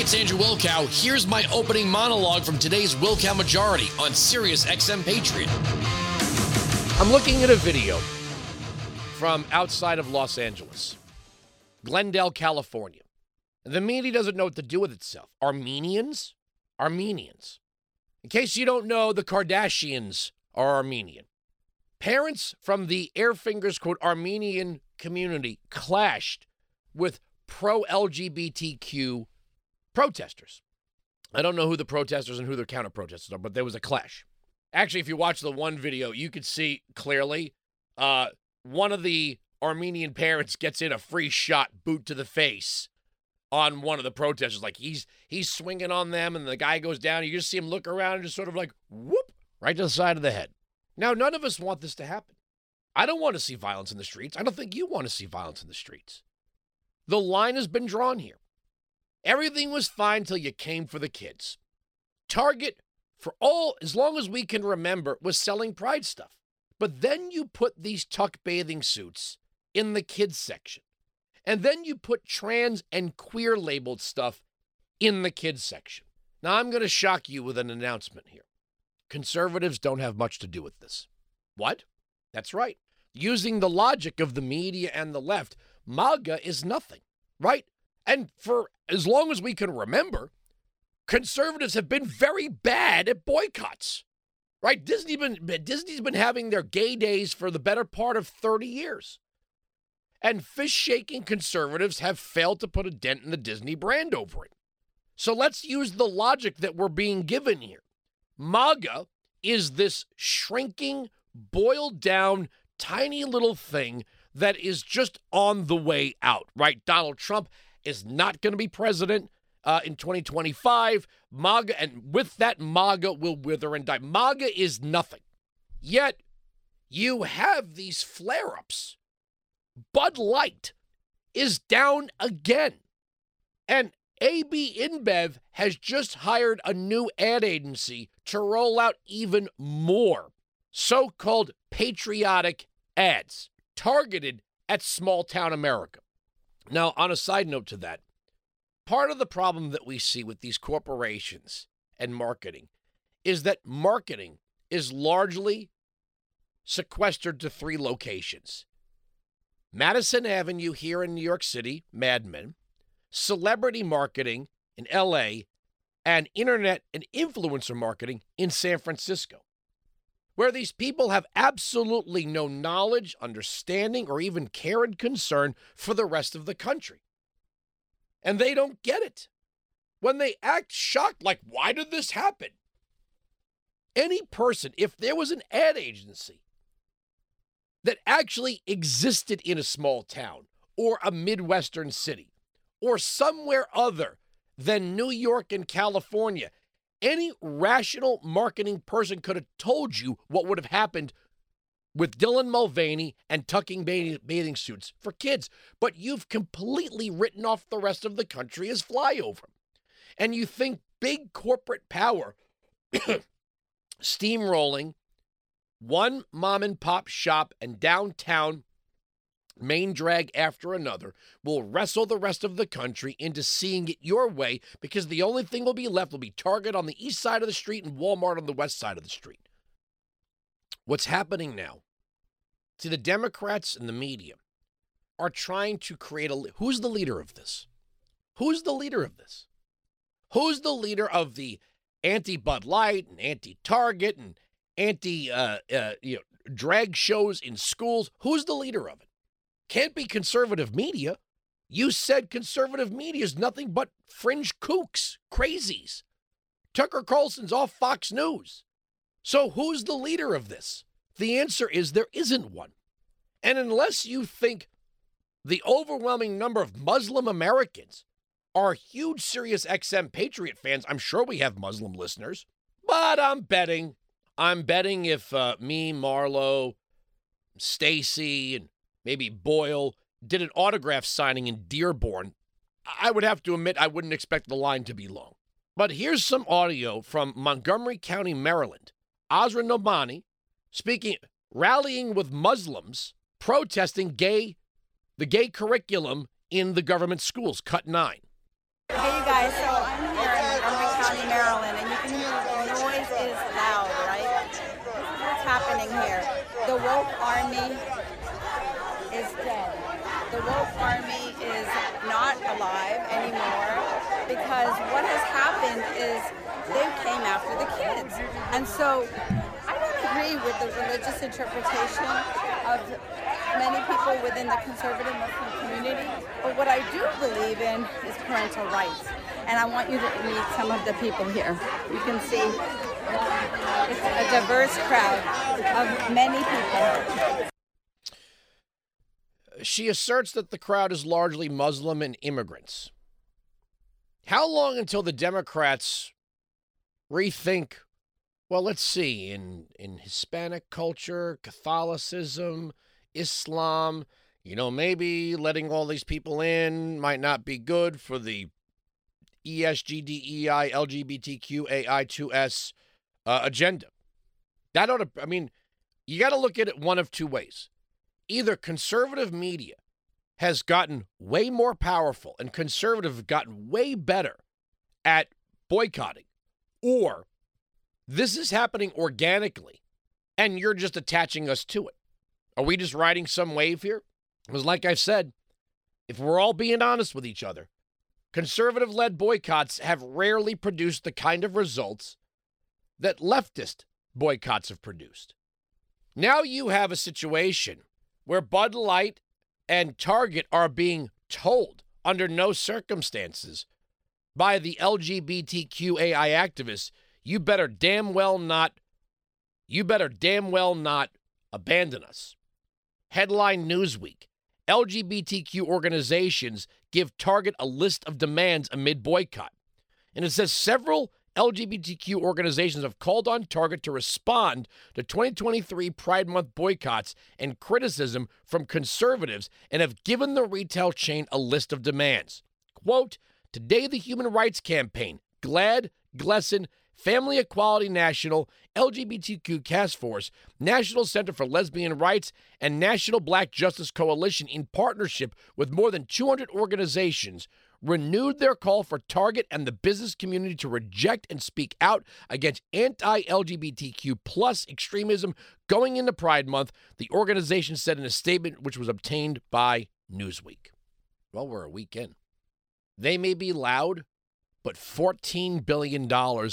it's Andrew Wilkow. Here's my opening monologue from today's Wilkow Majority on Sirius XM Patriot. I'm looking at a video from outside of Los Angeles, Glendale, California. The media doesn't know what to do with itself. Armenians? Armenians. In case you don't know, the Kardashians are Armenian. Parents from the Airfingers, quote, Armenian community clashed with pro LGBTQ protesters. I don't know who the protesters and who the counter protesters are, but there was a clash. Actually, if you watch the one video, you could see clearly uh, one of the Armenian parents gets in a free shot, boot to the face on one of the protesters. Like he's he's swinging on them, and the guy goes down. You just see him look around and just sort of like whoop right to the side of the head. Now, none of us want this to happen. I don't want to see violence in the streets. I don't think you want to see violence in the streets. The line has been drawn here. Everything was fine till you came for the kids. Target, for all as long as we can remember, was selling pride stuff. But then you put these tuck bathing suits in the kids section. And then you put trans and queer labeled stuff in the kids section. Now, I'm going to shock you with an announcement here. Conservatives don't have much to do with this. What? That's right. Using the logic of the media and the left, MAGA is nothing, right? And for as long as we can remember, conservatives have been very bad at boycotts. Right? Disney been Disney's been having their gay days for the better part of 30 years. And fish-shaking conservatives have failed to put a dent in the Disney brand over it. So let's use the logic that we're being given here. MAGA is this shrinking, boiled down, tiny little thing that is just on the way out, right? Donald Trump is not going to be president uh, in 2025. MAGA, and with that, MAGA will wither and die. MAGA is nothing. Yet, you have these flare ups. Bud Light is down again. And AB InBev has just hired a new ad agency to roll out even more so called patriotic ads targeted at small town America. Now, on a side note to that, part of the problem that we see with these corporations and marketing is that marketing is largely sequestered to three locations. Madison Avenue here in New York City, Mad Men, celebrity marketing in LA, and internet and influencer marketing in San Francisco where these people have absolutely no knowledge, understanding, or even care and concern for the rest of the country. And they don't get it. When they act shocked, like, why did this happen? Any person, if there was an ad agency that actually existed in a small town or a Midwestern city or somewhere other than New York and California any rational marketing person could have told you what would have happened with Dylan Mulvaney and tucking bathing suits for kids. But you've completely written off the rest of the country as flyover. And you think big corporate power steamrolling one mom and pop shop and downtown main drag after another, will wrestle the rest of the country into seeing it your way because the only thing will be left will be Target on the east side of the street and Walmart on the west side of the street. What's happening now? See, the Democrats and the media are trying to create a. Who's the leader of this? Who's the leader of this? Who's the leader of the anti Bud Light and anti Target and anti uh, uh, you know drag shows in schools? Who's the leader of it? Can't be conservative media. You said conservative media is nothing but fringe kooks, crazies. Tucker Carlson's off Fox News. So who's the leader of this? The answer is there isn't one. And unless you think the overwhelming number of Muslim Americans are huge Sirius XM Patriot fans, I'm sure we have Muslim listeners, but I'm betting, I'm betting if uh, me, Marlo, Stacy, and maybe Boyle, did an autograph signing in Dearborn, I would have to admit I wouldn't expect the line to be long. But here's some audio from Montgomery County, Maryland. Asra Nomani speaking, rallying with Muslims protesting gay, the gay curriculum in the government schools. Cut nine. Hey, you guys. So I'm here in Irving County, Maryland, and you can hear the noise is loud, right? This is what's happening here. The woke army is dead. The woke army is not alive anymore because what has happened is they came after the kids. And so I don't agree with the religious interpretation of many people within the conservative Muslim community, but what I do believe in is parental rights. And I want you to meet some of the people here. You can see it's a diverse crowd of many people. She asserts that the crowd is largely Muslim and immigrants. How long until the Democrats rethink? Well, let's see. In in Hispanic culture, Catholicism, Islam, you know, maybe letting all these people in might not be good for the ESGDEI LGBTQAI2S uh, agenda. That ought to, I mean, you got to look at it one of two ways either conservative media has gotten way more powerful and conservative have gotten way better at boycotting, or this is happening organically and you're just attaching us to it. Are we just riding some wave here? Because, like I've said, if we're all being honest with each other, conservative led boycotts have rarely produced the kind of results that leftist boycotts have produced. Now you have a situation where Bud Light and Target are being told under no circumstances by the LGBTQAI activists, you better damn well not, you better damn well not abandon us. Headline Newsweek LGBTQ organizations give Target a list of demands amid boycott. And it says several LGBTQ organizations have called on Target to respond to 2023 Pride Month boycotts and criticism from conservatives and have given the retail chain a list of demands. Quote, Today, the Human Rights Campaign, GLAAD, GLSEN, Family Equality National, LGBTQ Task Force, National Center for Lesbian Rights, and National Black Justice Coalition, in partnership with more than 200 organizations, renewed their call for Target and the business community to reject and speak out against anti-LGBTQ plus extremism going into Pride Month, the organization said in a statement which was obtained by Newsweek. Well, we're a week in. They may be loud, but $14 billion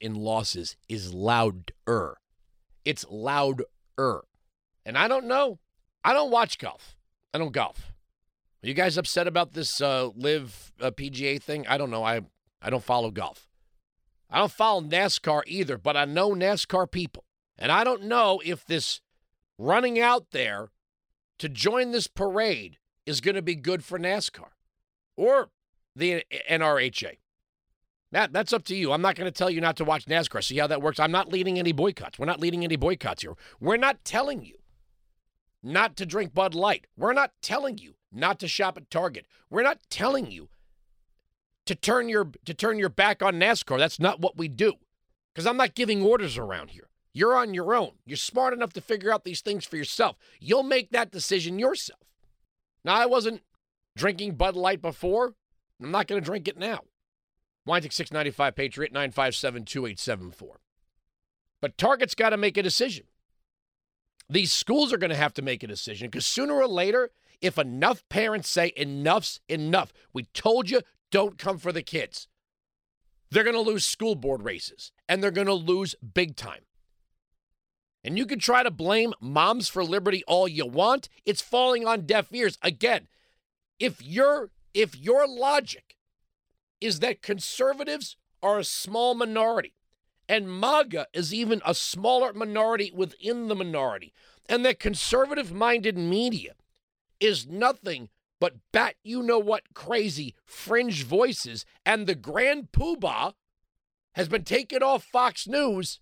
in losses is louder. It's louder. And I don't know. I don't watch golf. I don't golf. Are you guys upset about this uh, LIV uh, PGA thing? I don't know. I I don't follow golf. I don't follow NASCAR either, but I know NASCAR people. And I don't know if this running out there to join this parade is going to be good for NASCAR or the NRHA. That, that's up to you. I'm not going to tell you not to watch NASCAR. See how that works? I'm not leading any boycotts. We're not leading any boycotts here. We're not telling you not to drink Bud Light. We're not telling you not to shop at Target. We're not telling you to turn your to turn your back on NASCAR. That's not what we do. Cuz I'm not giving orders around here. You're on your own. You're smart enough to figure out these things for yourself. You'll make that decision yourself. Now I wasn't drinking Bud Light before. I'm not going to drink it now. Weinzig 695 Patriot 957 2874. But Target's got to make a decision. These schools are going to have to make a decision because sooner or later, if enough parents say enough's enough, we told you don't come for the kids, they're going to lose school board races and they're going to lose big time. And you can try to blame Moms for Liberty all you want, it's falling on deaf ears. Again, if your if your logic is that conservatives are a small minority and MAGA is even a smaller minority within the minority, and that conservative minded media is nothing but bat you know what crazy fringe voices, and the grand poobah has been taken off Fox News.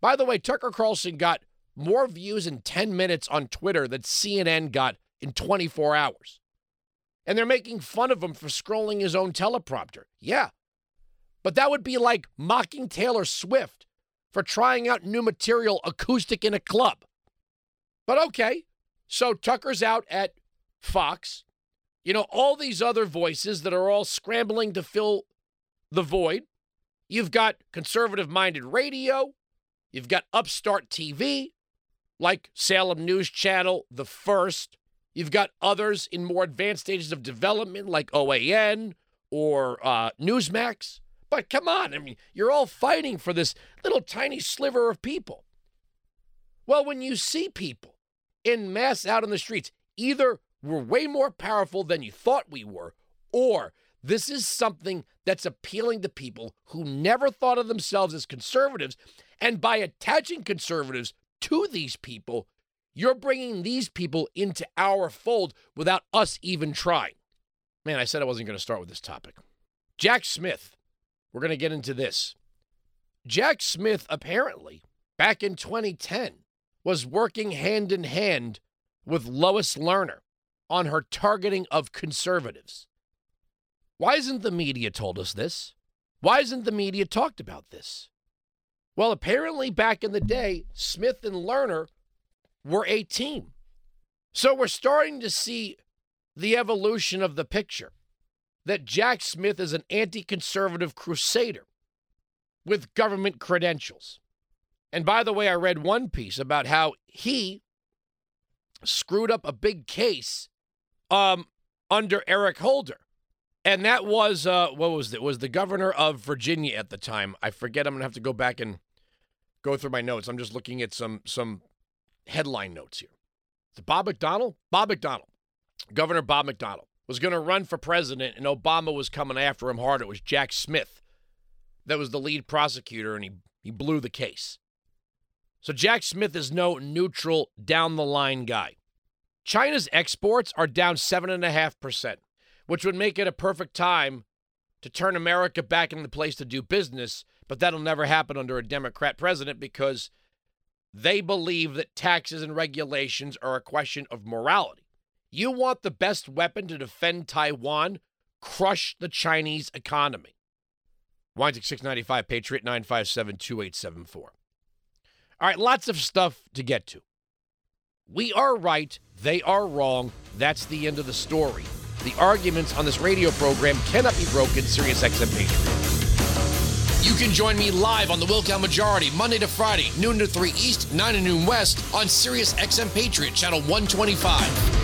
By the way, Tucker Carlson got more views in 10 minutes on Twitter than CNN got in 24 hours. And they're making fun of him for scrolling his own teleprompter. Yeah, but that would be like mocking Taylor Swift for trying out new material acoustic in a club. But okay, so Tucker's out at Fox. You know, all these other voices that are all scrambling to fill The Void. You've got conservative minded radio. You've got upstart TV, like Salem News Channel, The First. You've got others in more advanced stages of development, like OAN or uh, Newsmax. But come on, I mean, you're all fighting for this little tiny sliver of people. Well, when you see people in mass out on the streets, either we're way more powerful than you thought we were, or this is something that's appealing to people who never thought of themselves as conservatives. And by attaching conservatives to these people, you're bringing these people into our fold without us even trying. Man, I said I wasn't going to start with this topic. Jack Smith, we're going to get into this. Jack Smith apparently, back in 2010, was working hand in hand with Lois Lerner on her targeting of conservatives. Why isn't the media told us this? Why isn't the media talked about this? Well, apparently back in the day, Smith and Lerner were a team. So we're starting to see the evolution of the picture that Jack Smith is an anti conservative crusader with government credentials. And by the way, I read one piece about how he screwed up a big case um, under Eric Holder. And that was, uh, what was it? Was the governor of Virginia at the time. I forget. I'm to have to go back and go through my notes. I'm just looking at some some headline notes here. The Bob McDonnell. Bob McDonnell, Governor Bob McDonnell was going to run for president, and Obama was coming after him hard. It was Jack Smith that was the lead prosecutor, and he, he blew the case. So Jack Smith is no neutral, down the line guy. China's exports are down 7.5%, which would make it a perfect time to turn America back into the place to do business, but that'll never happen under a Democrat president because they believe that taxes and regulations are a question of morality. You want the best weapon to defend Taiwan? Crush the Chinese economy. Weinzig 695, Patriot 957 2874. All right, lots of stuff to get to. We are right, they are wrong. That's the end of the story. The arguments on this radio program cannot be broken. Sirius XM Patriot. You can join me live on the Wilkow Majority Monday to Friday, noon to 3 East, 9 to noon West on Sirius XM Patriot, channel 125.